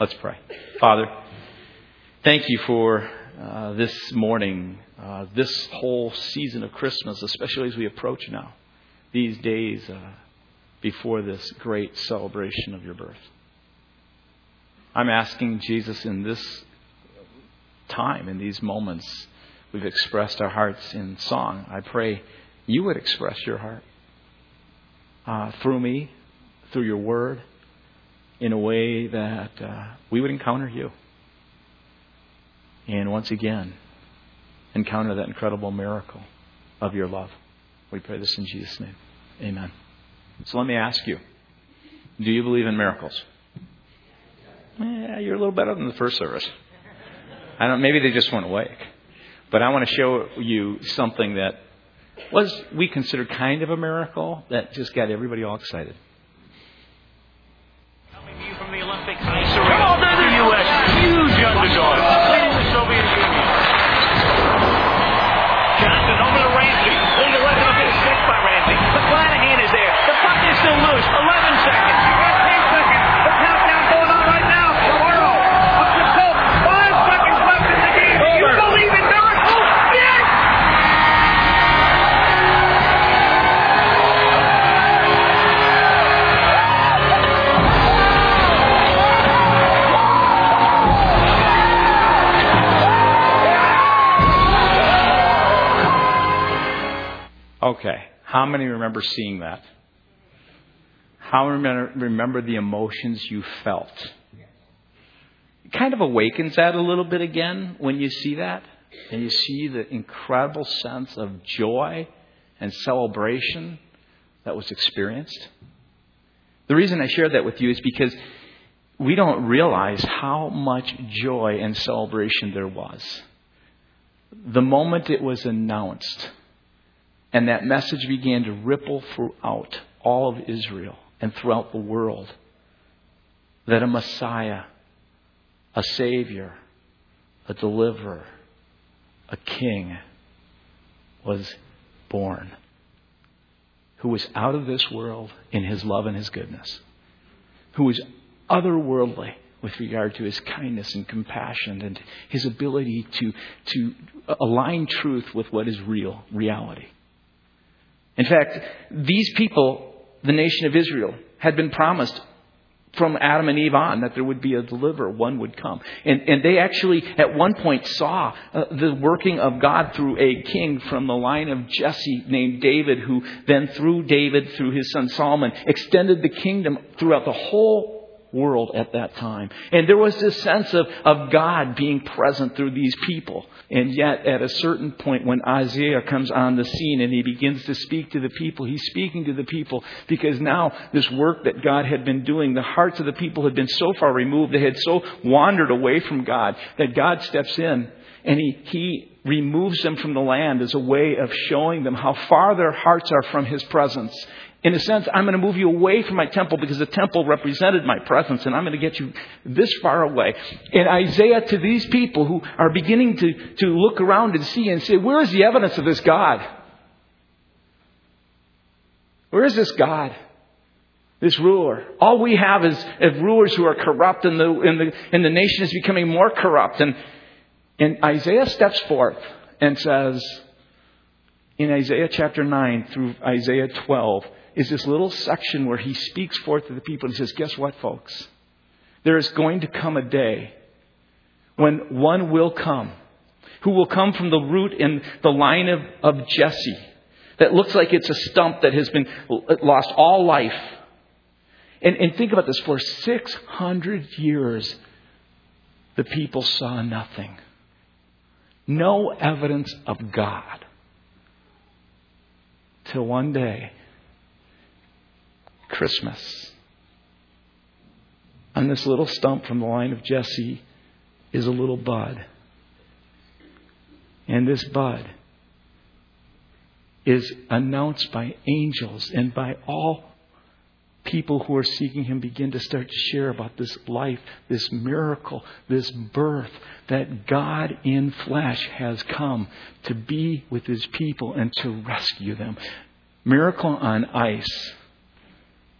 Let's pray. Father, thank you for uh, this morning, uh, this whole season of Christmas, especially as we approach now, these days uh, before this great celebration of your birth. I'm asking Jesus in this time, in these moments, we've expressed our hearts in song. I pray you would express your heart uh, through me, through your word in a way that uh, we would encounter you. And once again, encounter that incredible miracle of your love. We pray this in Jesus' name. Amen. So let me ask you do you believe in miracles? Yeah, you're a little better than the first service. I don't. Maybe they just weren't awake. But I want to show you something that was we considered kind of a miracle that just got everybody all excited. Okay. How many remember seeing that? How many remember the emotions you felt? It kind of awakens that a little bit again when you see that. And you see the incredible sense of joy and celebration that was experienced. The reason I share that with you is because we don't realize how much joy and celebration there was. The moment it was announced, and that message began to ripple throughout all of Israel and throughout the world that a Messiah, a Savior, a deliverer, a King was born who was out of this world in his love and his goodness, who was otherworldly with regard to his kindness and compassion and his ability to, to align truth with what is real, reality. In fact, these people, the nation of Israel, had been promised from Adam and Eve on that there would be a deliverer, one would come. And, and they actually, at one point, saw uh, the working of God through a king from the line of Jesse named David, who then, through David, through his son Solomon, extended the kingdom throughout the whole world at that time. And there was this sense of, of God being present through these people. And yet, at a certain point, when Isaiah comes on the scene and he begins to speak to the people, he's speaking to the people because now this work that God had been doing, the hearts of the people had been so far removed, they had so wandered away from God, that God steps in and he, he removes them from the land as a way of showing them how far their hearts are from his presence in a sense, I'm going to move you away from my temple because the temple represented my presence, and I'm going to get you this far away. And Isaiah, to these people who are beginning to, to look around and see and say, Where is the evidence of this God? Where is this God? This ruler. All we have is, rulers who are corrupt, and the, and, the, and the nation is becoming more corrupt. And, and Isaiah steps forth and says, in Isaiah chapter 9 through Isaiah 12, is this little section where he speaks forth to the people and says, Guess what, folks? There is going to come a day when one will come who will come from the root in the line of, of Jesse that looks like it's a stump that has been lost all life. And, and think about this for 600 years, the people saw nothing. No evidence of God. Till one day, Christmas. On this little stump from the line of Jesse is a little bud. And this bud is announced by angels and by all people who are seeking him begin to start to share about this life, this miracle, this birth that God in flesh has come to be with his people and to rescue them. Miracle on ice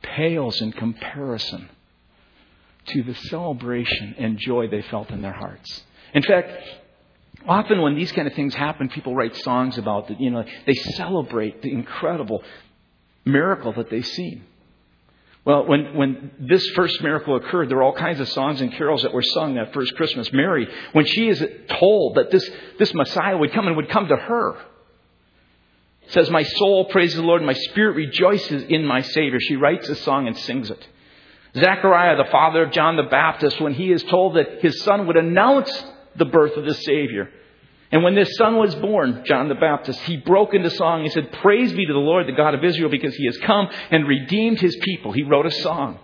pales in comparison to the celebration and joy they felt in their hearts. In fact, often when these kind of things happen, people write songs about it. you know, they celebrate the incredible miracle that they've seen. Well, when, when this first miracle occurred, there were all kinds of songs and carols that were sung that first Christmas. Mary, when she is told that this, this Messiah would come and would come to her, says, My soul praises the Lord, and my spirit rejoices in my Savior. She writes a song and sings it. Zechariah, the father of John the Baptist, when he is told that his son would announce the birth of the Savior. And when this son was born, John the Baptist, he broke into song. He said, Praise be to the Lord, the God of Israel, because he has come and redeemed his people. He wrote a song.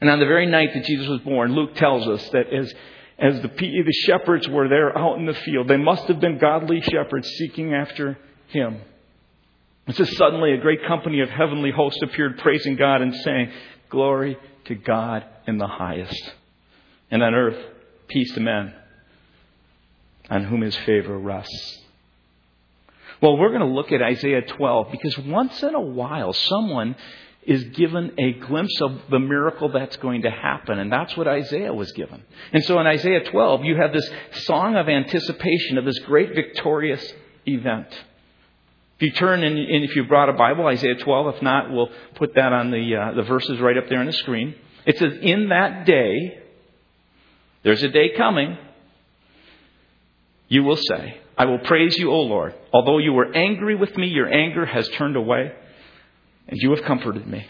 And on the very night that Jesus was born, Luke tells us that as, as the, the shepherds were there out in the field, they must have been godly shepherds seeking after him. It says, Suddenly a great company of heavenly hosts appeared, praising God and saying, Glory to God in the highest. And on earth, peace to men on whom his favor rests. Well, we're going to look at Isaiah 12 because once in a while someone is given a glimpse of the miracle that's going to happen, and that's what Isaiah was given. And so in Isaiah 12, you have this song of anticipation of this great victorious event. If you turn and, if you brought a Bible, Isaiah 12. If not, we'll put that on the uh, the verses right up there on the screen. It says, "In that day, there's a day coming." You will say, I will praise you, O Lord. Although you were angry with me, your anger has turned away, and you have comforted me.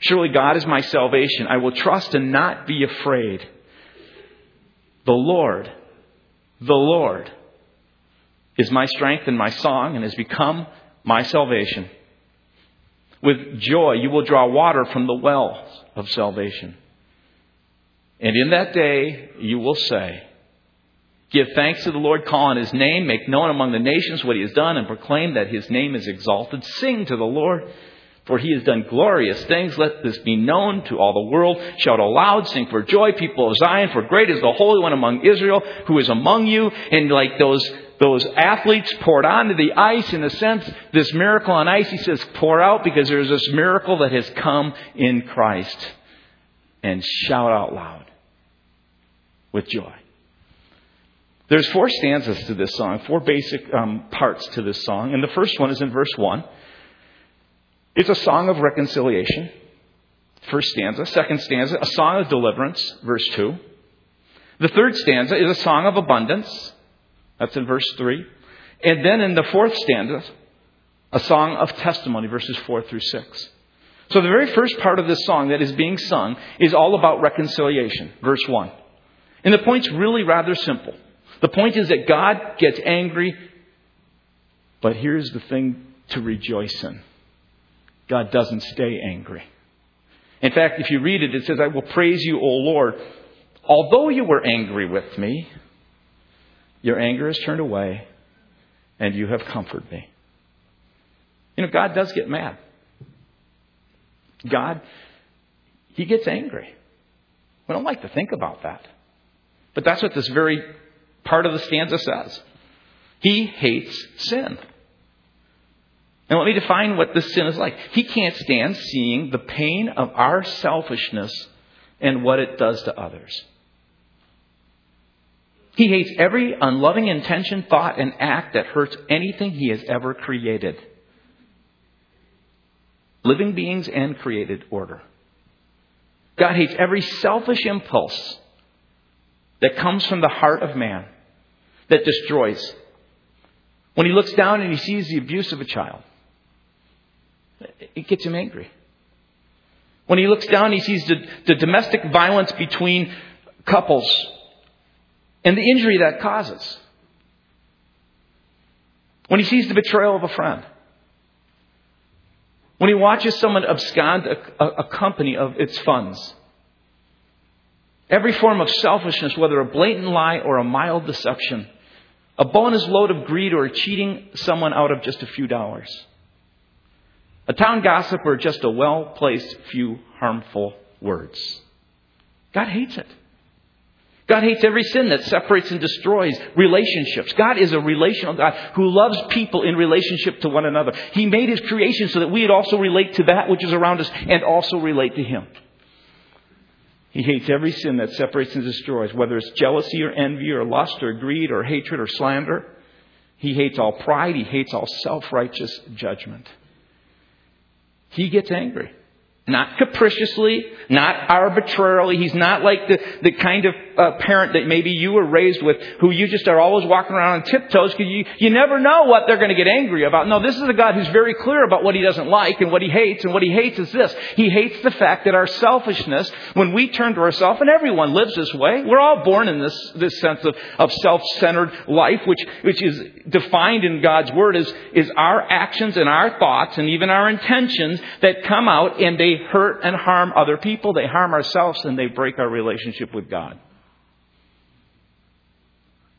Surely God is my salvation. I will trust and not be afraid. The Lord, the Lord, is my strength and my song and has become my salvation. With joy, you will draw water from the wells of salvation. And in that day, you will say, Give thanks to the Lord, call on his name, make known among the nations what he has done, and proclaim that his name is exalted. Sing to the Lord, for he has done glorious things. Let this be known to all the world. Shout aloud, sing for joy, people of Zion, for great is the Holy One among Israel, who is among you. And like those those athletes poured onto the ice in a sense, this miracle on ice, he says, pour out because there's this miracle that has come in Christ. And shout out loud with joy. There's four stanzas to this song, four basic um, parts to this song. And the first one is in verse 1. It's a song of reconciliation, first stanza. Second stanza, a song of deliverance, verse 2. The third stanza is a song of abundance. That's in verse 3. And then in the fourth stanza, a song of testimony, verses 4 through 6. So the very first part of this song that is being sung is all about reconciliation, verse 1. And the point's really rather simple. The point is that God gets angry, but here's the thing to rejoice in God doesn't stay angry. In fact, if you read it, it says, I will praise you, O Lord. Although you were angry with me, your anger is turned away, and you have comforted me. You know, God does get mad. God, He gets angry. We don't like to think about that. But that's what this very part of the stanza says. He hates sin. And let me define what this sin is like. He can't stand seeing the pain of our selfishness and what it does to others. He hates every unloving intention, thought, and act that hurts anything he has ever created. Living beings and created order. God hates every selfish impulse that comes from the heart of man that destroys. When he looks down and he sees the abuse of a child, it gets him angry. When he looks down, he sees the, the domestic violence between couples and the injury that causes. When he sees the betrayal of a friend. When he watches someone abscond a, a, a company of its funds. Every form of selfishness, whether a blatant lie or a mild deception, a bonus load of greed or cheating someone out of just a few dollars. A town gossip or just a well placed few harmful words. God hates it. God hates every sin that separates and destroys relationships. God is a relational God who loves people in relationship to one another. He made His creation so that we would also relate to that which is around us and also relate to Him. He hates every sin that separates and destroys, whether it's jealousy or envy or lust or greed or hatred or slander. He hates all pride. He hates all self righteous judgment. He gets angry. Not capriciously, not arbitrarily. He's not like the, the kind of uh, parent that maybe you were raised with who you just are always walking around on tiptoes because you, you never know what they're going to get angry about. No, this is a God who's very clear about what he doesn't like and what he hates. And what he hates is this. He hates the fact that our selfishness, when we turn to ourselves, and everyone lives this way, we're all born in this, this sense of, of self-centered life, which, which is defined in God's Word as, is our actions and our thoughts and even our intentions that come out and they hurt and harm other people, they harm ourselves, and they break our relationship with God.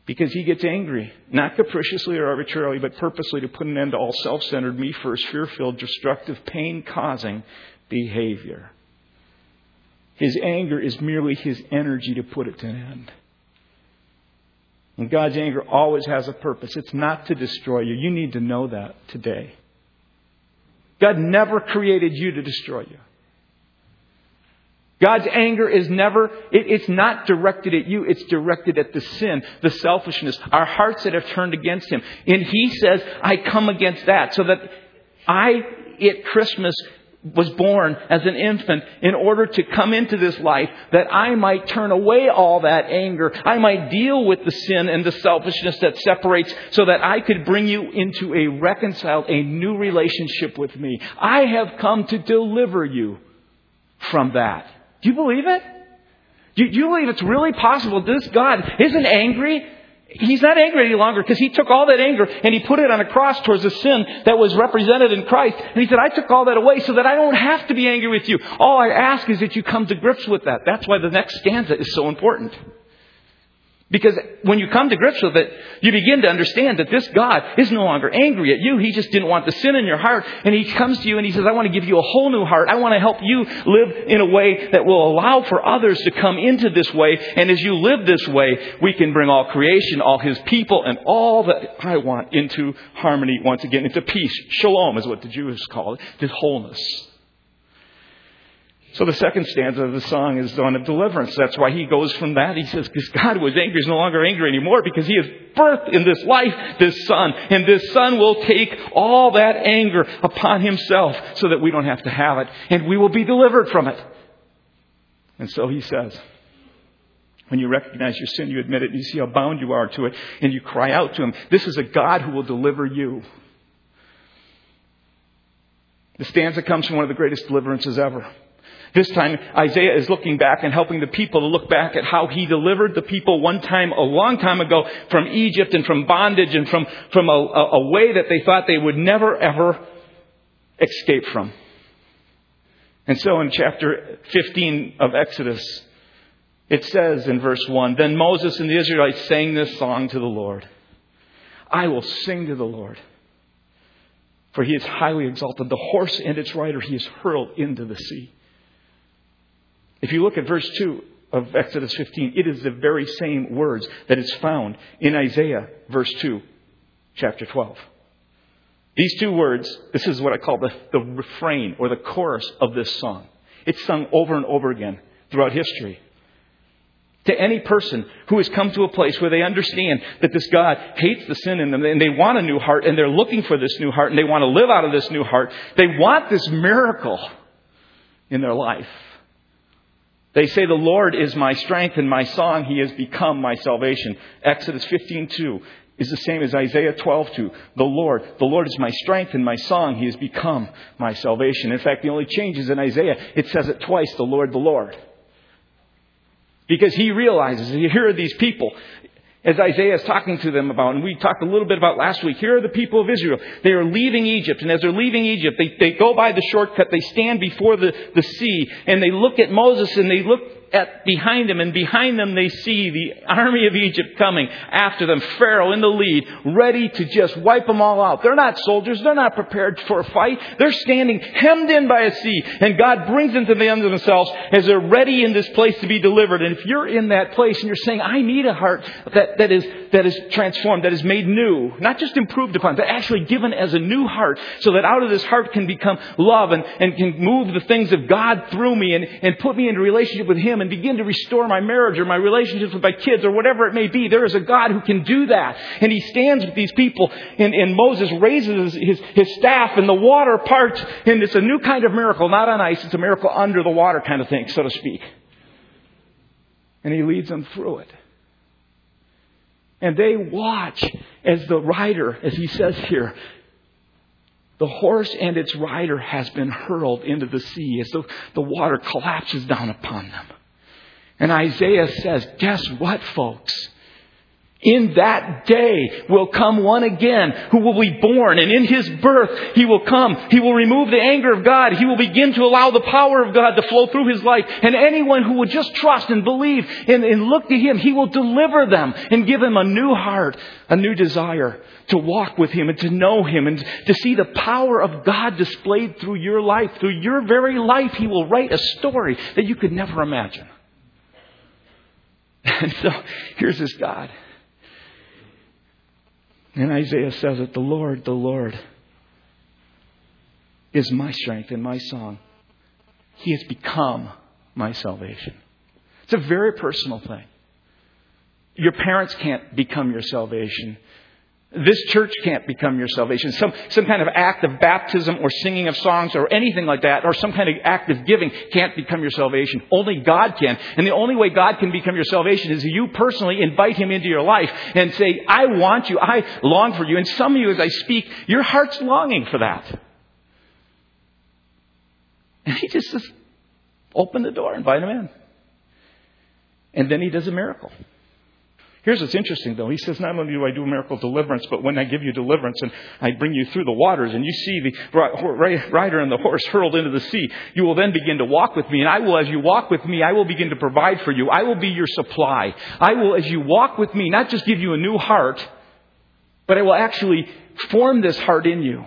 Because he gets angry, not capriciously or arbitrarily, but purposely to put an end to all self centered, me first, fear filled, destructive, pain causing behavior. His anger is merely his energy to put it to an end. And God's anger always has a purpose. It's not to destroy you. You need to know that today. God never created you to destroy you. God's anger is never, it, it's not directed at you, it's directed at the sin, the selfishness, our hearts that have turned against Him. And He says, I come against that so that I, at Christmas, was born as an infant in order to come into this life that I might turn away all that anger. I might deal with the sin and the selfishness that separates so that I could bring you into a reconciled, a new relationship with me. I have come to deliver you from that. Do you believe it? Do you, believe it's really possible this God isn't angry? He's not angry any longer because he took all that anger and he put it on a cross towards the sin that was represented in Christ. And he said, I took all that away so that I don't have to be angry with you. All I ask is that you come to grips with that. That's why the next stanza is so important. Because when you come to grips with it, you begin to understand that this God is no longer angry at you. He just didn't want the sin in your heart. And He comes to you and He says, I want to give you a whole new heart. I want to help you live in a way that will allow for others to come into this way. And as you live this way, we can bring all creation, all His people, and all that I want into harmony once again, into peace. Shalom is what the Jews call it, this wholeness. So the second stanza of the song is on a deliverance. That's why he goes from that. He says, because God was angry is no longer angry anymore because he has birthed in this life this son. And this son will take all that anger upon himself so that we don't have to have it. And we will be delivered from it. And so he says, when you recognize your sin, you admit it, and you see how bound you are to it, and you cry out to him, this is a God who will deliver you. The stanza comes from one of the greatest deliverances ever. This time, Isaiah is looking back and helping the people to look back at how he delivered the people one time, a long time ago, from Egypt and from bondage and from, from a, a way that they thought they would never ever escape from. And so in chapter 15 of Exodus, it says in verse 1 Then Moses and the Israelites sang this song to the Lord I will sing to the Lord, for he is highly exalted. The horse and its rider he has hurled into the sea. If you look at verse 2 of Exodus 15, it is the very same words that is found in Isaiah, verse 2, chapter 12. These two words, this is what I call the, the refrain or the chorus of this song. It's sung over and over again throughout history. To any person who has come to a place where they understand that this God hates the sin in them and they want a new heart and they're looking for this new heart and they want to live out of this new heart, they want this miracle in their life. They say, The Lord is my strength and my song. He has become my salvation. Exodus 15:2 is the same as Isaiah 12:2. The Lord, the Lord is my strength and my song. He has become my salvation. In fact, the only change is in Isaiah. It says it twice, the Lord, the Lord. Because he realizes, here are these people as Isaiah is talking to them about, and we talked a little bit about last week, here are the people of Israel. They are leaving Egypt, and as they're leaving Egypt, they, they go by the shortcut, they stand before the, the sea, and they look at Moses and they look at behind them, and behind them they see the army of Egypt coming after them, Pharaoh in the lead, ready to just wipe them all out. They're not soldiers, they're not prepared for a fight. They're standing hemmed in by a sea, and God brings them to the end of themselves as they're ready in this place to be delivered. And if you're in that place and you're saying, I need a heart that, that is that is transformed, that is made new, not just improved upon, but actually given as a new heart, so that out of this heart can become love and, and can move the things of God through me and, and put me into relationship with Him And begin to restore my marriage or my relationships with my kids or whatever it may be. There is a God who can do that. And He stands with these people and, and Moses raises his, his staff and the water parts and it's a new kind of miracle, not on ice, it's a miracle under the water kind of thing, so to speak. And He leads them through it. And they watch as the rider, as he says here, the horse and its rider has been hurled into the sea as the, the water collapses down upon them. And Isaiah says, guess what, folks? In that day will come one again who will be born, and in his birth he will come. He will remove the anger of God. He will begin to allow the power of God to flow through his life. And anyone who would just trust and believe and, and look to him, he will deliver them and give them a new heart, a new desire to walk with him and to know him and to see the power of God displayed through your life. Through your very life, he will write a story that you could never imagine. And so here's this God. And Isaiah says it the Lord, the Lord is my strength and my song. He has become my salvation. It's a very personal thing. Your parents can't become your salvation. This church can't become your salvation. Some, some kind of act of baptism or singing of songs or anything like that, or some kind of act of giving can't become your salvation. Only God can. And the only way God can become your salvation is you personally invite Him into your life and say, I want you. I long for you. And some of you, as I speak, your heart's longing for that. And He just says, open the door, invite Him in. And then He does a miracle. Here's what's interesting, though. He says, Not only do I do miracle deliverance, but when I give you deliverance and I bring you through the waters and you see the rider and the horse hurled into the sea, you will then begin to walk with me. And I will, as you walk with me, I will begin to provide for you. I will be your supply. I will, as you walk with me, not just give you a new heart, but I will actually form this heart in you.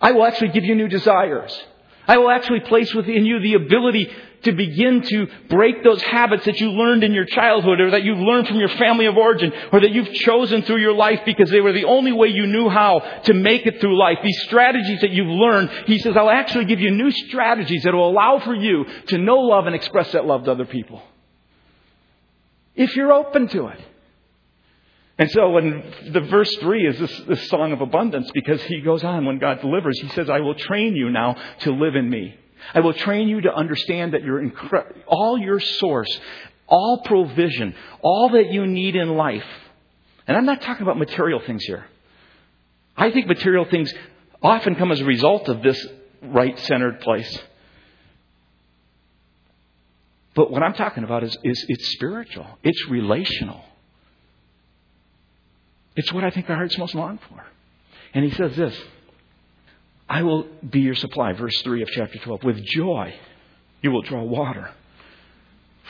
I will actually give you new desires. I will actually place within you the ability to begin to break those habits that you learned in your childhood or that you've learned from your family of origin or that you've chosen through your life because they were the only way you knew how to make it through life. These strategies that you've learned, he says, I'll actually give you new strategies that will allow for you to know love and express that love to other people. If you're open to it. And so when the verse three is this, this song of abundance because he goes on when God delivers, he says, I will train you now to live in me. I will train you to understand that your incre- all your source, all provision, all that you need in life. And I'm not talking about material things here. I think material things often come as a result of this right centered place. But what I'm talking about is, is it's spiritual. It's relational. It's what I think our hearts most long for. And he says this I will be your supply, verse 3 of chapter 12. With joy, you will draw water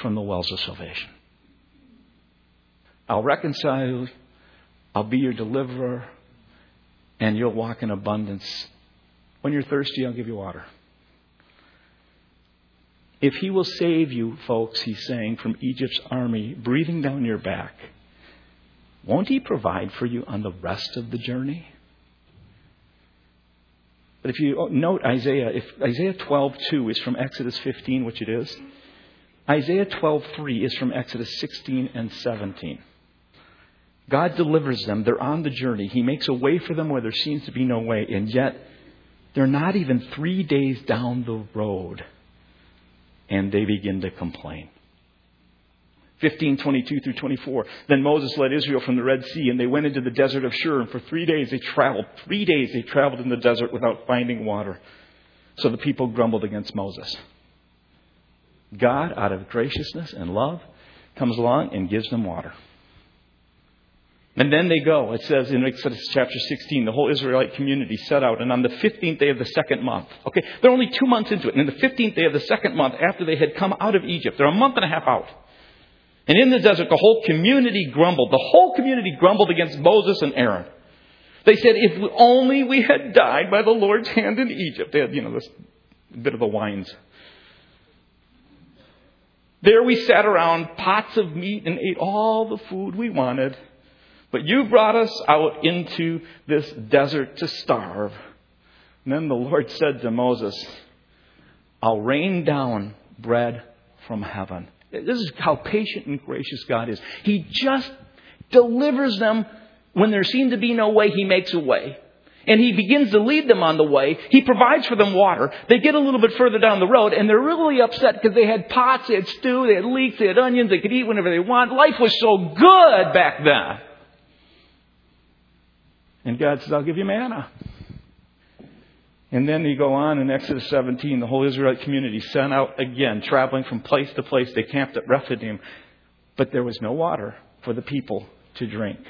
from the wells of salvation. I'll reconcile I'll be your deliverer, and you'll walk in abundance. When you're thirsty, I'll give you water. If he will save you, folks, he's saying, from Egypt's army breathing down your back, won't He provide for you on the rest of the journey? But if you oh, note Isaiah, if Isaiah 12:2 is from Exodus 15, which it is, Isaiah 12:3 is from Exodus 16 and 17. God delivers them. They're on the journey. He makes a way for them where there seems to be no way. And yet, they're not even three days down the road, and they begin to complain. 15, 22 through 24. Then Moses led Israel from the Red Sea, and they went into the desert of Shur, and for three days they traveled. Three days they traveled in the desert without finding water. So the people grumbled against Moses. God, out of graciousness and love, comes along and gives them water. And then they go. It says in Exodus chapter 16, the whole Israelite community set out, and on the 15th day of the second month, okay, they're only two months into it, and in the 15th day of the second month, after they had come out of Egypt, they're a month and a half out. And in the desert, the whole community grumbled. The whole community grumbled against Moses and Aaron. They said, if only we had died by the Lord's hand in Egypt. They had, you know, this bit of the whines. There we sat around pots of meat and ate all the food we wanted. But you brought us out into this desert to starve. And then the Lord said to Moses, I'll rain down bread from heaven. This is how patient and gracious God is. He just delivers them when there seems to be no way, He makes a way. And He begins to lead them on the way. He provides for them water. They get a little bit further down the road and they're really upset because they had pots, they had stew, they had leeks, they had onions, they could eat whenever they want. Life was so good back then. And God says, I'll give you manna. And then you go on in Exodus 17, the whole Israelite community sent out again, traveling from place to place. They camped at Rephidim, but there was no water for the people to drink.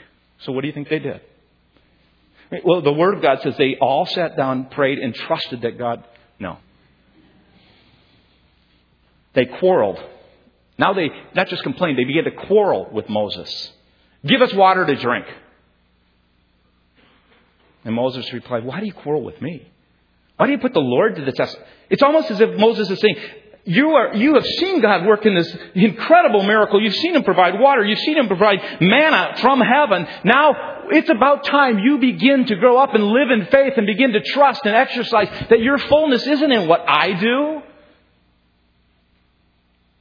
So what do you think they did? Well, the Word of God says they all sat down, prayed, and trusted that God. No. They quarreled. Now they not just complained, they began to quarrel with Moses. Give us water to drink. And Moses replied, Why do you quarrel with me? Why do you put the Lord to the test? It's almost as if Moses is saying, you are, you have seen God work in this incredible miracle. You've seen Him provide water. You've seen Him provide manna from heaven. Now, it's about time you begin to grow up and live in faith and begin to trust and exercise that your fullness isn't in what I do.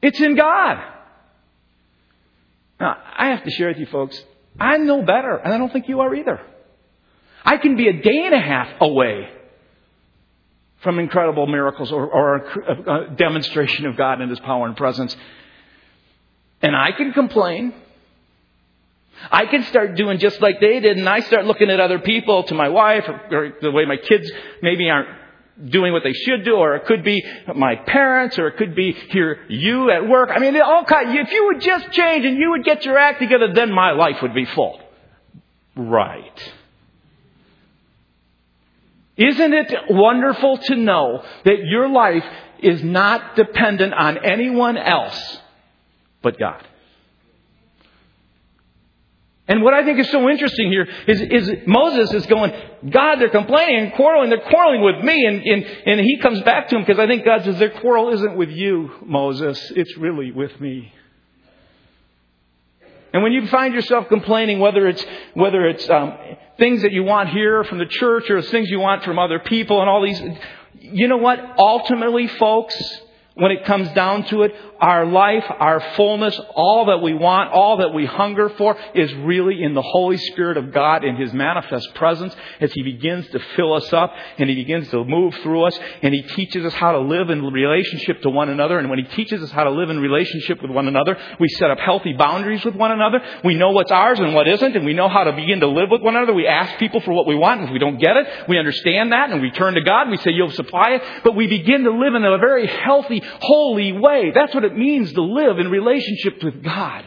It's in God. Now, I have to share with you folks, I know better, and I don't think you are either. I can be a day and a half away from incredible miracles or, or a, demonstration of God and His power and presence. And I can complain. I can start doing just like they did, and I start looking at other people, to my wife, or, or the way my kids maybe aren't doing what they should do, or it could be my parents, or it could be here you at work. I mean, all kind. If you would just change and you would get your act together, then my life would be full. Right. Isn't it wonderful to know that your life is not dependent on anyone else but God? And what I think is so interesting here is, is Moses is going, God, they're complaining and quarreling. They're quarreling with me. And, and, and he comes back to him because I think God says, their quarrel isn't with you, Moses. It's really with me. And when you find yourself complaining, whether it's, whether it's um, things that you want here from the church or things you want from other people and all these, you know what? Ultimately, folks, when it comes down to it, our life, our fullness, all that we want, all that we hunger for is really in the Holy Spirit of God in His manifest presence as He begins to fill us up and He begins to move through us and He teaches us how to live in relationship to one another. And when He teaches us how to live in relationship with one another, we set up healthy boundaries with one another. We know what's ours and what isn't and we know how to begin to live with one another. We ask people for what we want and if we don't get it, we understand that and we turn to God. We say, you'll supply it. But we begin to live in a very healthy, holy way. That's what it means to live in relationship with God.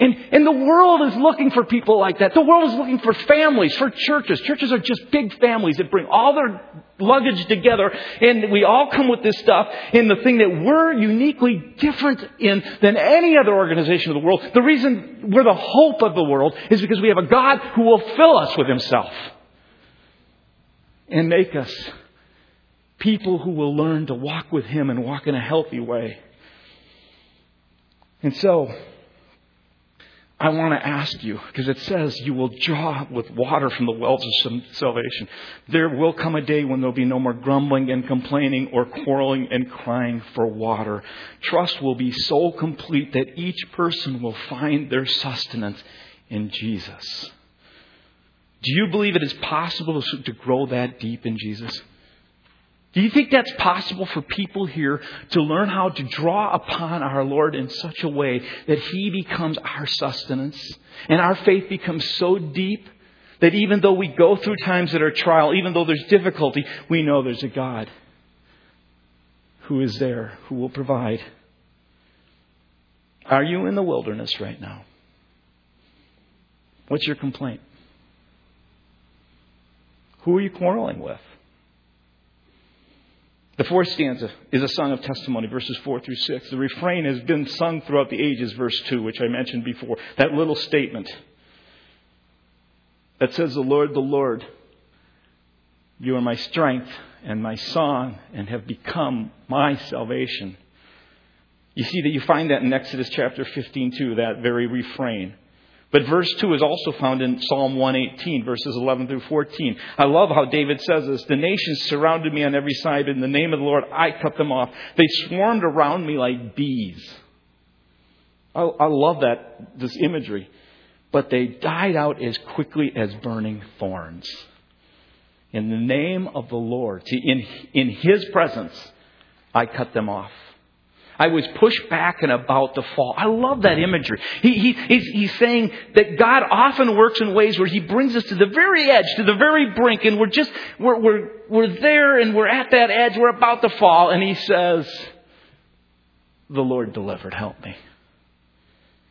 And, and the world is looking for people like that. The world is looking for families, for churches. Churches are just big families that bring all their luggage together and we all come with this stuff. And the thing that we're uniquely different in than any other organization of the world, the reason we're the hope of the world is because we have a God who will fill us with Himself and make us people who will learn to walk with Him and walk in a healthy way. And so, I want to ask you, because it says you will draw with water from the wells of salvation. There will come a day when there'll be no more grumbling and complaining or quarreling and crying for water. Trust will be so complete that each person will find their sustenance in Jesus. Do you believe it is possible to grow that deep in Jesus? Do you think that's possible for people here to learn how to draw upon our Lord in such a way that He becomes our sustenance and our faith becomes so deep that even though we go through times that are trial, even though there's difficulty, we know there's a God who is there, who will provide? Are you in the wilderness right now? What's your complaint? Who are you quarreling with? The fourth stanza is a song of testimony, verses 4 through 6. The refrain has been sung throughout the ages, verse 2, which I mentioned before. That little statement that says, The Lord, the Lord, you are my strength and my song and have become my salvation. You see that you find that in Exodus chapter 15 too, that very refrain. But verse 2 is also found in Psalm 118, verses 11 through 14. I love how David says this. The nations surrounded me on every side. In the name of the Lord, I cut them off. They swarmed around me like bees. I, I love that, this imagery. But they died out as quickly as burning thorns. In the name of the Lord, see, in, in His presence, I cut them off. I was pushed back and about to fall. I love that imagery. He, he, he's, he's saying that God often works in ways where He brings us to the very edge, to the very brink, and we're just, we're, we're, we're there and we're at that edge, we're about to fall, and He says, The Lord delivered, help me.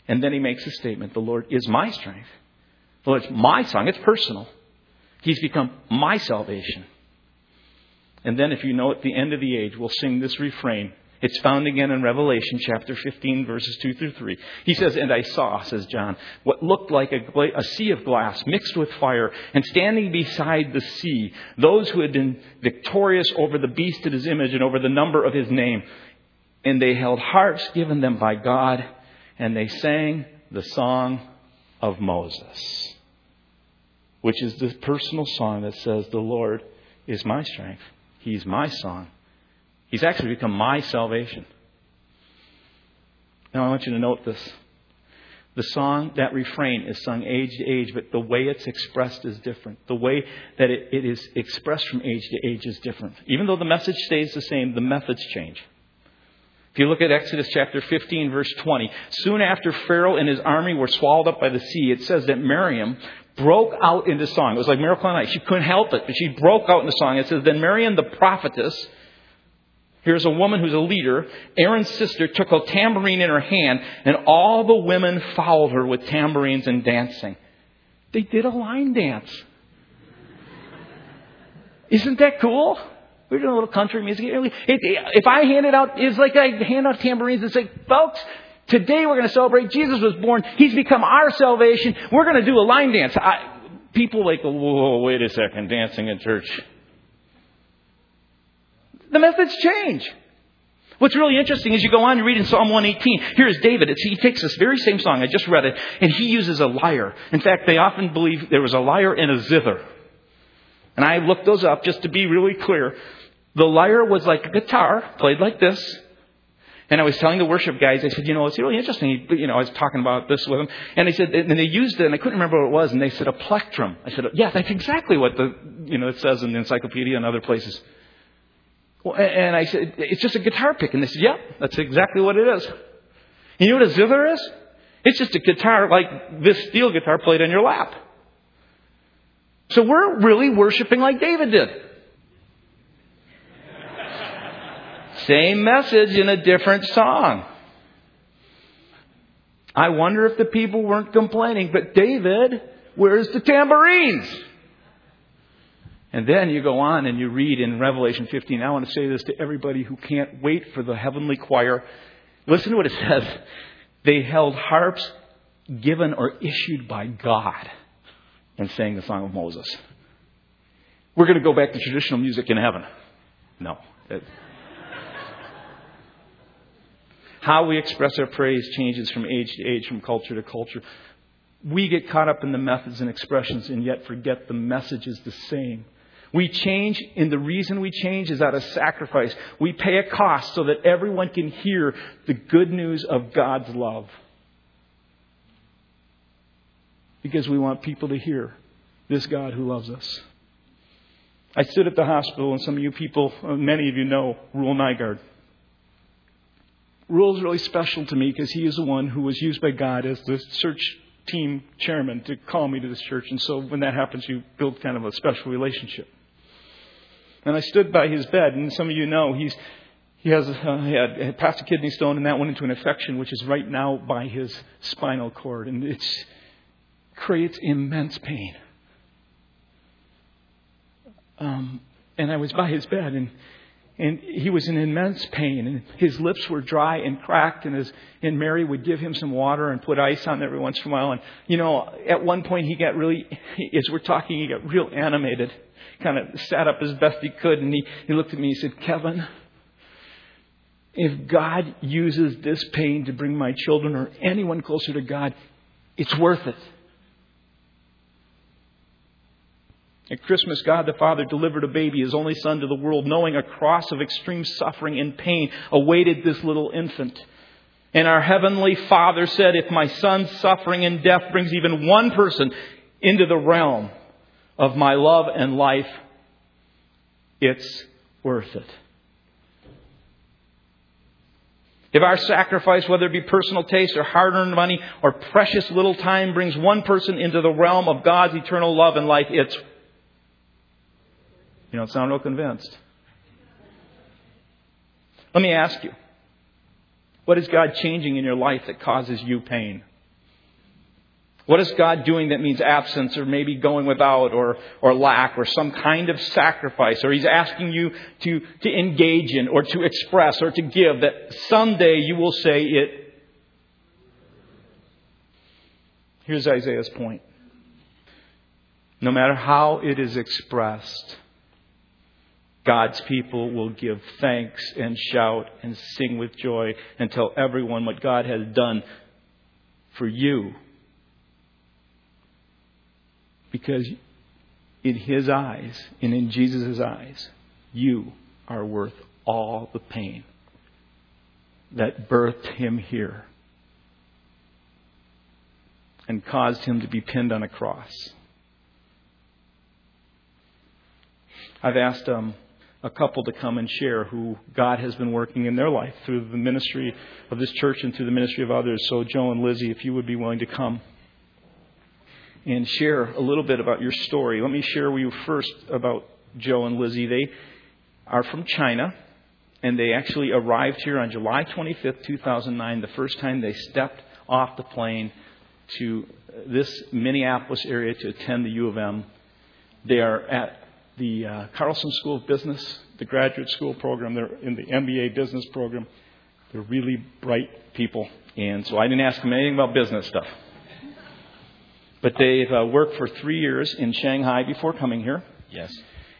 And then He makes a statement, The Lord is my strength. The Lord's my song, it's personal. He's become my salvation. And then, if you know at the end of the age, we'll sing this refrain it's found again in Revelation chapter 15, verses 2 through 3. He says, And I saw, says John, what looked like a, a, sea of glass mixed with fire, and standing beside the sea, those who had been victorious over the beast and his image and over the number of his name. And they held harps given them by God, and they sang the song of Moses, which is the personal song that says, The Lord is my strength. He's my song. He's actually become my salvation. Now, I want you to note this. The song, that refrain is sung age to age, but the way it's expressed is different. The way that it, it is expressed from age to age is different. Even though the message stays the same, the methods change. If you look at Exodus chapter 15, verse 20, soon after Pharaoh and his army were swallowed up by the sea, it says that Miriam broke out into song. It was like Miracle Ice. She couldn't help it, but she broke out into song. It says, Then Miriam the prophetess Here's a woman who's a leader. Aaron's sister took a tambourine in her hand, and all the women followed her with tambourines and dancing. They did a line dance. Isn't that cool? We're doing a little country music. If I handed out, it's like I hand out tambourines and say, folks, today we're going to celebrate Jesus was born. He's become our salvation. We're going to do a line dance. I, people like, whoa, wait a second, dancing in church. The methods change. What's really interesting is you go on and read in Psalm 118. Here's David. It's, he takes this very same song. I just read it. And he uses a lyre. In fact, they often believe there was a lyre and a zither. And I looked those up just to be really clear. The lyre was like a guitar, played like this. And I was telling the worship guys, I said, you know, it's really interesting. You know, I was talking about this with them. And they said, and they used it, and I couldn't remember what it was. And they said a plectrum. I said, yeah, that's exactly what the, you know, it says in the encyclopedia and other places. Well, and I said, it's just a guitar pick. And they said, yeah, that's exactly what it is. You know what a zither is? It's just a guitar like this steel guitar played on your lap. So we're really worshiping like David did. Same message in a different song. I wonder if the people weren't complaining, but David, where's the tambourines? And then you go on and you read in Revelation 15. I want to say this to everybody who can't wait for the heavenly choir. Listen to what it says. They held harps given or issued by God and sang the song of Moses. We're going to go back to traditional music in heaven. No. How we express our praise changes from age to age, from culture to culture. We get caught up in the methods and expressions and yet forget the message is the same. We change, and the reason we change is out of sacrifice. We pay a cost so that everyone can hear the good news of God's love. Because we want people to hear this God who loves us. I stood at the hospital, and some of you people, uh, many of you know Rule Nygaard. Rule is really special to me because he is the one who was used by God as the search team chairman to call me to this church. And so when that happens, you build kind of a special relationship. And I stood by his bed, and some of you know he's he has uh, he had, passed a kidney stone, and that went into an infection, which is right now by his spinal cord, and it creates immense pain. Um, and I was by his bed, and and he was in immense pain, and his lips were dry and cracked, and his and Mary would give him some water and put ice on every once in a while. And you know, at one point he got really, as we're talking, he got real animated kind of sat up as best he could, and he, he looked at me and he said, Kevin, if God uses this pain to bring my children or anyone closer to God, It's worth it. At Christmas, God the Father delivered a baby, his only son, to the world, knowing a cross of extreme suffering and pain awaited this little infant. And our Heavenly Father said, If my son's suffering and death brings even one person into the realm of my love and life, it's worth it. If our sacrifice, whether it be personal taste or hard earned money or precious little time, brings one person into the realm of God's eternal love and life, it's. You don't sound real convinced. Let me ask you what is God changing in your life that causes you pain? What is God doing that means absence or maybe going without or, or lack or some kind of sacrifice or He's asking you to, to engage in or to express or to give that someday you will say it. Here's Isaiah's point. No matter how it is expressed, God's people will give thanks and shout and sing with joy and tell everyone what God has done for you because in His eyes and in Jesus' eyes, you are worth all the pain that birthed Him here and caused Him to be pinned on a cross. I've asked um, a couple to come and share who God has been working in their life through the ministry of this church and through the ministry of others. So, Joe and Lizzie, if you would be willing to come and share a little bit about your story. Let me share with you first about Joe and Lizzie. They are from China, and they actually arrived here on July 25th, 2009, the first time they stepped off the plane to this Minneapolis area to attend the U of M. They are at the uh, Carlson School of Business, the graduate school program. They're in the MBA business program. They're really bright people. And so I didn't ask them anything about business stuff. But they've uh, worked for three years in Shanghai before coming here. Yes.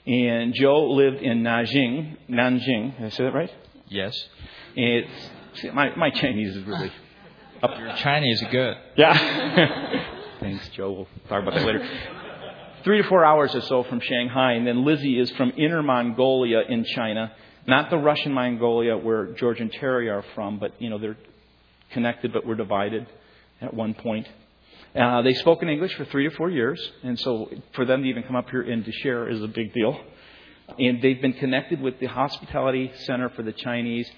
And Joe lived in Nanjing. Nanjing. Did I say that right? Yes. It's see, my my Chinese is really up. Your Chinese is good. Yeah. Thanks, Joe. We'll talk about that later. Three to four hours or so from Shanghai, and then Lizzie is from Inner Mongolia in China, not the Russian Mongolia where George and Terry are from, but you know they're connected, but we're divided at one point. Uh, they spoke in English for three to four years, and so for them to even come up here and to share is a big deal. And they've been connected with the Hospitality Center for the Chinese,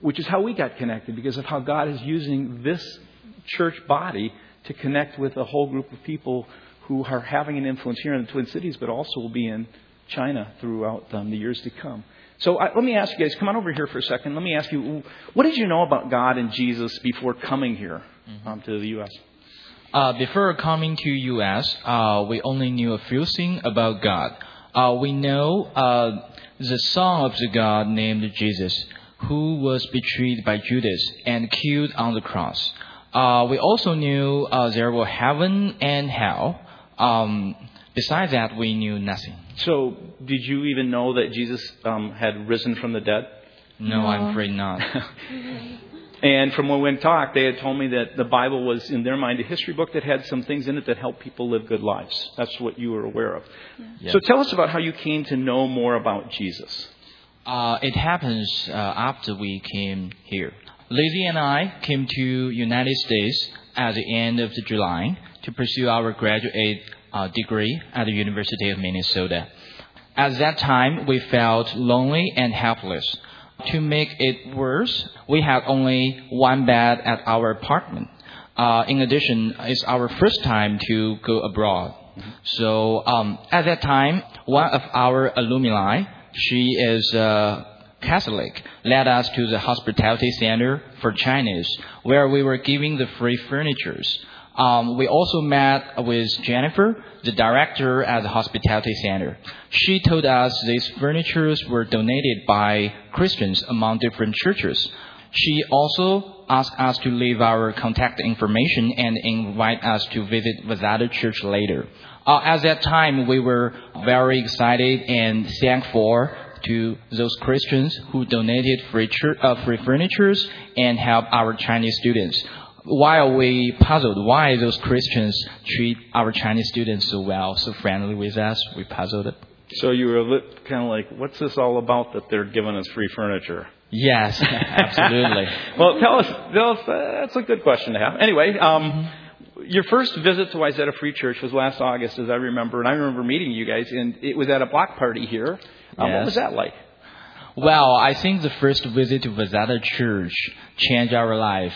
which is how we got connected because of how God is using this church body to connect with a whole group of people who are having an influence here in the Twin Cities, but also will be in China throughout um, the years to come. So I, let me ask you guys, come on over here for a second. Let me ask you, what did you know about God and Jesus before coming here mm-hmm. um, to the U.S.? Uh, before coming to U.S., uh, we only knew a few things about God. Uh, we know uh, the Son of the God named Jesus, who was betrayed by Judas and killed on the cross. Uh, we also knew uh, there were heaven and hell. Um, besides that, we knew nothing. So, did you even know that Jesus um, had risen from the dead? No, no. I'm afraid not. And from when we talked, they had told me that the Bible was, in their mind, a history book that had some things in it that helped people live good lives. That's what you were aware of. Yeah. So tell us about how you came to know more about Jesus. Uh, it happens uh, after we came here. Lizzie and I came to United States at the end of the July to pursue our graduate uh, degree at the University of Minnesota. At that time, we felt lonely and helpless. To make it worse, we had only one bed at our apartment. Uh, in addition, it's our first time to go abroad. So um, at that time, one of our alumni, she is uh, Catholic, led us to the hospitality center for Chinese, where we were giving the free furnitures. Um, we also met with Jennifer, the director at the hospitality center. She told us these furnitures were donated by Christians among different churches. She also asked us to leave our contact information and invite us to visit Wayzata Church later. Uh, at that time, we were very excited and thankful to those Christians who donated free, uh, free furnitures and helped our Chinese students. While we puzzled why those Christians treat our Chinese students so well, so friendly with us, we puzzled. So you were kind of like, what's this all about that they're giving us free furniture? Yes, absolutely. well, tell us, tell us uh, that's a good question to have. Anyway, um, your first visit to Wayzata Free Church was last August, as I remember, and I remember meeting you guys, and it was at a block party here. Um, Yes. What was that like? Well, I think the first visit to Wayzata Church changed our life.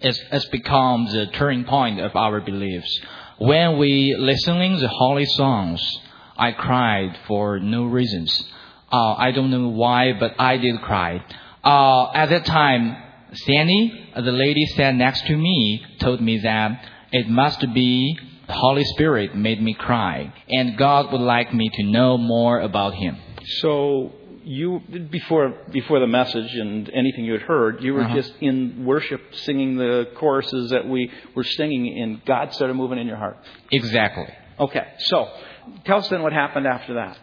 It's, it's become the turning point of our beliefs. When we listening the holy songs, I cried for no reasons. Uh, I don't know why, but I did cry. Uh, at that time, Sandy, the lady sat next to me, told me that it must be the Holy Spirit made me cry, and God would like me to know more about Him. So you before before the message and anything you had heard, you were Uh-huh. just in worship, singing the choruses that we were singing, and God started moving in your heart. Exactly. Okay, so tell us then what happened after that.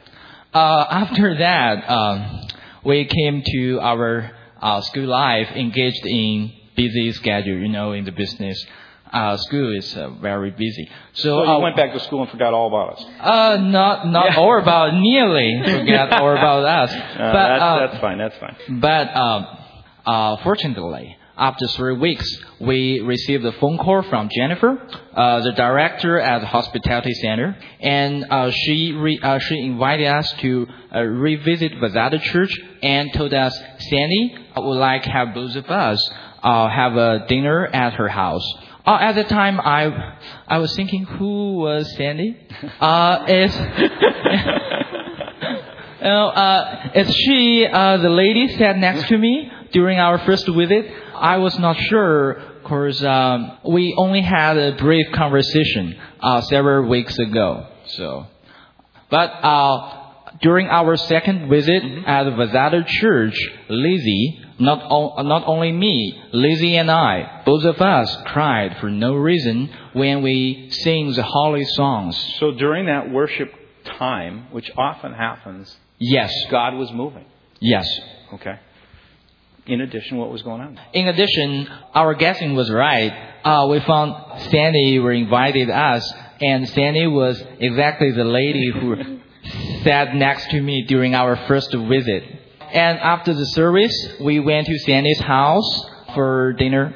Uh, after that, um, we came to our uh, school life, engaged in busy schedule. You know, in the business, uh, school is uh, very busy. So, So uh, went back to school and forgot all about us. Uh, not not Yeah. all about nearly forget all about us, Uh, but that's, uh, that's fine. That's fine. but um, uh, fortunately, after three weeks, we received a phone call from Jennifer, uh, the director at the hospitality center, and uh, she re- uh, she invited us to uh, revisit Wayzata Church and told us Sandy would like have both of us uh, have a dinner at her house. Uh, at the time, I I was thinking, who was Sandy? Uh, is you know, uh, it's she, uh, the lady sat next to me during our first visit. I was not sure because um, we only had a brief conversation uh, several weeks ago. So, but uh, during our second visit at the Wayzata Church, Lizzie, not o- not only me, Lizzie and I, both of us cried for no reason when we sing the holy songs. So during that worship time, which often happens, Yes, God was moving. yes. Okay. In addition, what was going on? In addition, our guessing was right. Uh, we found Sandy were invited us, and Sandy was exactly the lady who sat next to me during our first visit. And after the service, we went to Sandy's house for dinner.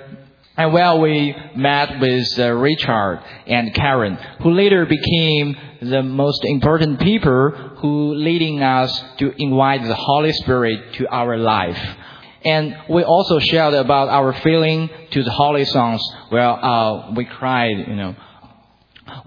And well, we met with uh, Richard and Karen, who later became the most important people who leading us to invite the Holy Spirit to our life. And we also shared about our feeling to the holy songs. Well, uh, we cried, you know.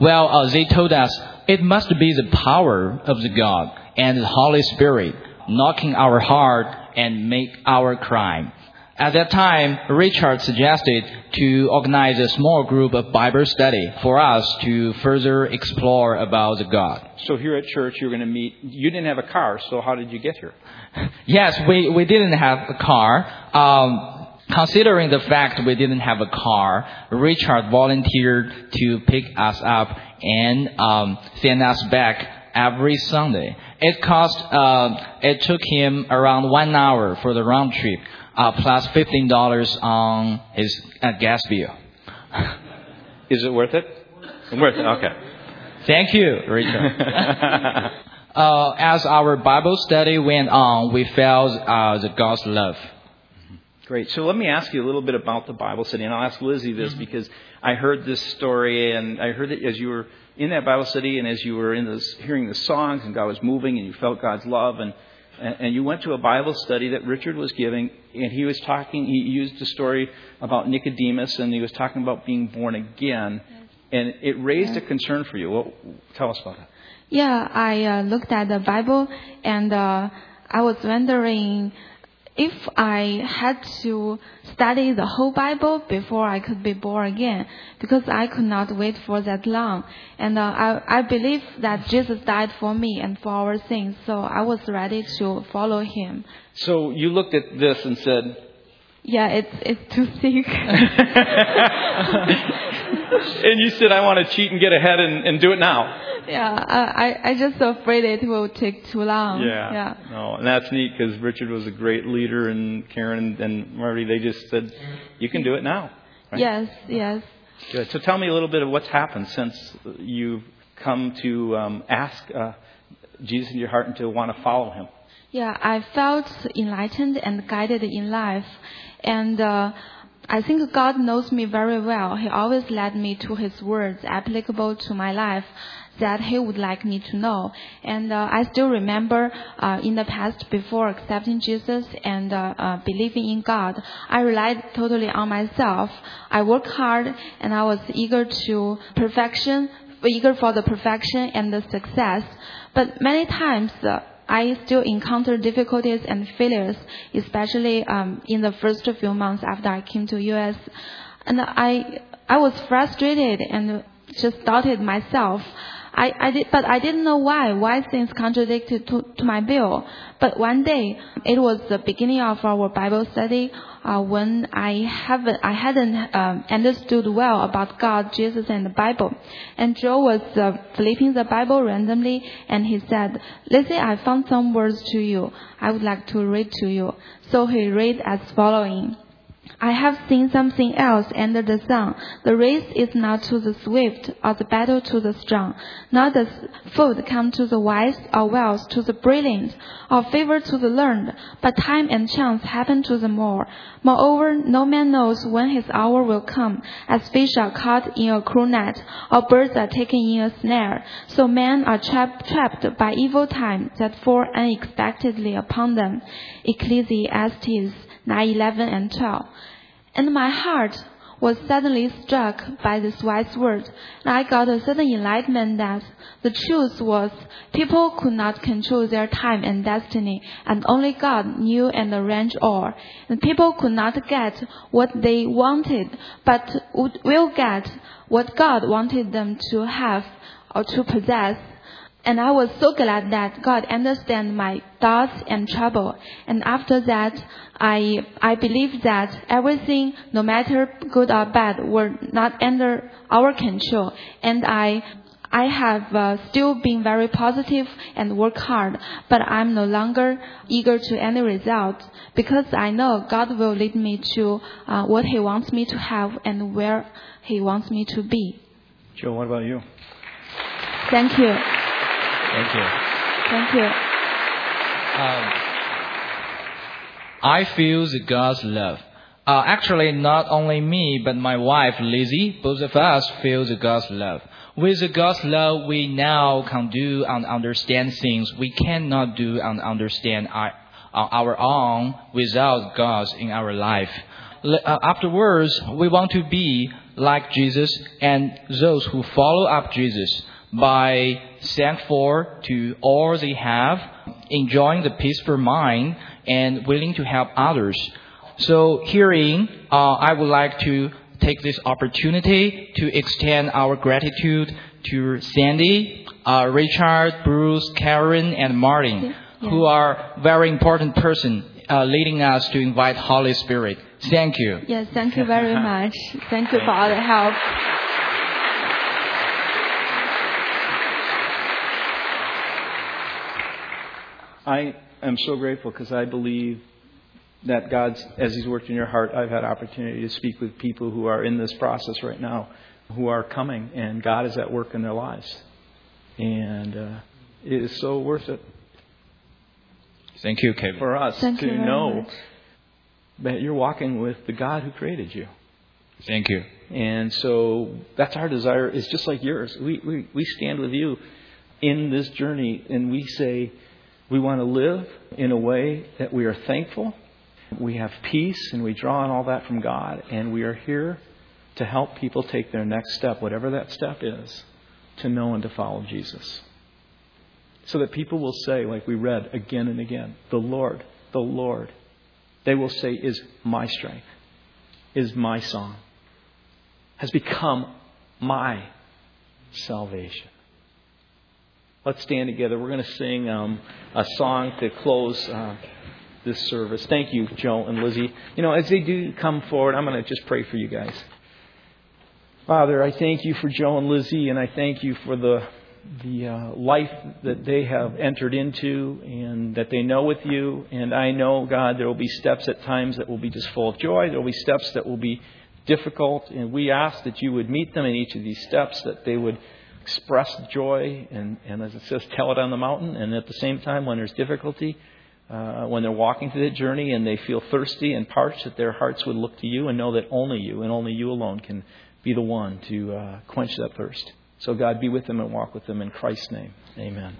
Well, uh, they told us it must be the power of the God and the Holy Spirit knocking our heart and make our cry. At that time, Richard suggested to organize a small group of Bible study for us to further explore about the God. So here at church, you're going to meet. You didn't have a car, so how did you get here? Yes, we, we didn't have a car. Um, considering the fact we didn't have a car, Richard volunteered to pick us up and um, send us back every Sunday. It cost, uh, it took him around one hour for the round trip, uh, plus fifteen dollars on his uh, gas bill. Is it worth it? Worth it. Okay. Thank you, Richard. uh, as our Bible study went on, we felt uh, the God's love. Great. So let me ask you a little bit about the Bible study, and I'll ask Lizzie this because I heard this story, and I heard it as you were in that Bible study, and as you were in this, hearing the songs, and God was moving, and you felt God's love, and and you went to a Bible study that Richard was giving, and he was talking. He used a story about Nicodemus, and he was talking about being born again, and it raised a concern for you. Well, tell us about that. Yeah, I uh, looked at the Bible and uh, I was wondering if I had to study the whole Bible before I could be born again, because I could not wait for that long. And uh, I, I believe that Jesus died for me and for our sins, so I was ready to follow him. So you looked at this and said, Yeah, it's it's too thick. and you said, I want to cheat and get ahead and, and do it now. yeah, I I just afraid it will take too long. Yeah. Yeah. No, and that's neat because Richard was a great leader, and Karen and Marty, they just said, "You can do it now." Right? Yes, yes. Good. So tell me a little bit of what's happened since you've come to um, ask uh, Jesus in your heart and to want to follow him. Yeah, I felt enlightened and guided in life. And uh, I think God knows me very well. He always led me to His words applicable to my life that He would like me to know. And uh, I still remember uh, in the past, before accepting Jesus and uh, uh, believing in God, I relied totally on myself. I worked hard and I was eager to perfection, eager for the perfection and the success. But many times, uh, I still encounter difficulties and failures, especially um, in the first few months after I came to US. And I I was frustrated and just doubted myself. I, I did, but I didn't know why. Why things contradicted to, to my bill. But one day, it was the beginning of our Bible study uh, when I haven't, I hadn't um, understood well about God, Jesus, and the Bible. And Joe was uh, flipping the Bible randomly, and he said, "Lizzie, I found some words to you. I would like to read to you." So he read as following. I have seen something else under the sun. The race is not to the swift, or the battle to the strong. Not the food come to the wise, or wealth to the brilliant, or favor to the learned, but time and chance happen to the more. Moreover, no man knows when his hour will come, as fish are caught in a cruel net, or birds are taken in a snare. So men are trapped, trapped by evil time that fall unexpectedly upon them. Ecclesiastes 9, 11, and 12. And my heart was suddenly struck by this wise word. And I got a sudden enlightenment that the truth was people could not control their time and destiny, and only God knew and arranged all. And people could not get what they wanted, but would, will get what God wanted them to have or to possess. And I was so glad that God understands my thoughts and trouble. And after that, I, I believe that everything, no matter good or bad, were not under our control. And I, I have uh, still been very positive and work hard, but I'm no longer eager to any result because I know God will lead me to uh, what He wants me to have and where He wants me to be. Joe, what about you? Thank you. Thank you. Thank you. Um, I feel the God's love. Uh, actually, not only me, but my wife Lizzie, both of us feel the God's love. With the God's love, we now can do and understand things we cannot do and understand our, our own without God in our life. Uh, afterwards, we want to be like Jesus and those who follow up Jesus by thankful to all they have, enjoying the peaceful mind, and willing to help others. So, herein, uh, I would like to take this opportunity to extend our gratitude to Sandy, uh, Richard, Bruce, Karen, and Martin, yeah. who are very important person uh, leading us to invite Holy Spirit. Thank you. Yes, thank you very much. Thank you for all the help. I am so grateful because I believe that God's, as He's worked in your heart, I've had opportunity to speak with people who are in this process right now, who are coming, and God is at work in their lives. And uh, it is so worth it Thank you, Kevin. for us Thank to you know much. that you're walking with the God who created you. Thank you. And so that's our desire, is just like yours. We, we, we stand with you in this journey and we say, we want to live in a way that we are thankful, we have peace, and we draw on all that from God. And we are here to help people take their next step, whatever that step is, to know and to follow Jesus. So that people will say, like we read again and again, the Lord, the Lord, they will say, is my strength, is my song, has become my salvation. Let's stand together. We're going to sing um, a song to close uh, this service. Thank you, Joe and Lizzie. You know, as they do come forward, I'm going to just pray for you guys. Father, I thank you for Joe and Lizzie, and I thank you for the the uh, life that they have entered into and that they know with you. And I know, God, there will be steps at times that will be just full of joy. There will be steps that will be difficult. And we ask that you would meet them in each of these steps, that they would express joy and, and as it says, tell it on the mountain. And at the same time, when there's difficulty, uh, when they're walking through that journey and they feel thirsty and parched, that their hearts would look to you and know that only you and only you alone can be the one to uh, quench that thirst. So, God, be with them and walk with them in Christ's name. Amen.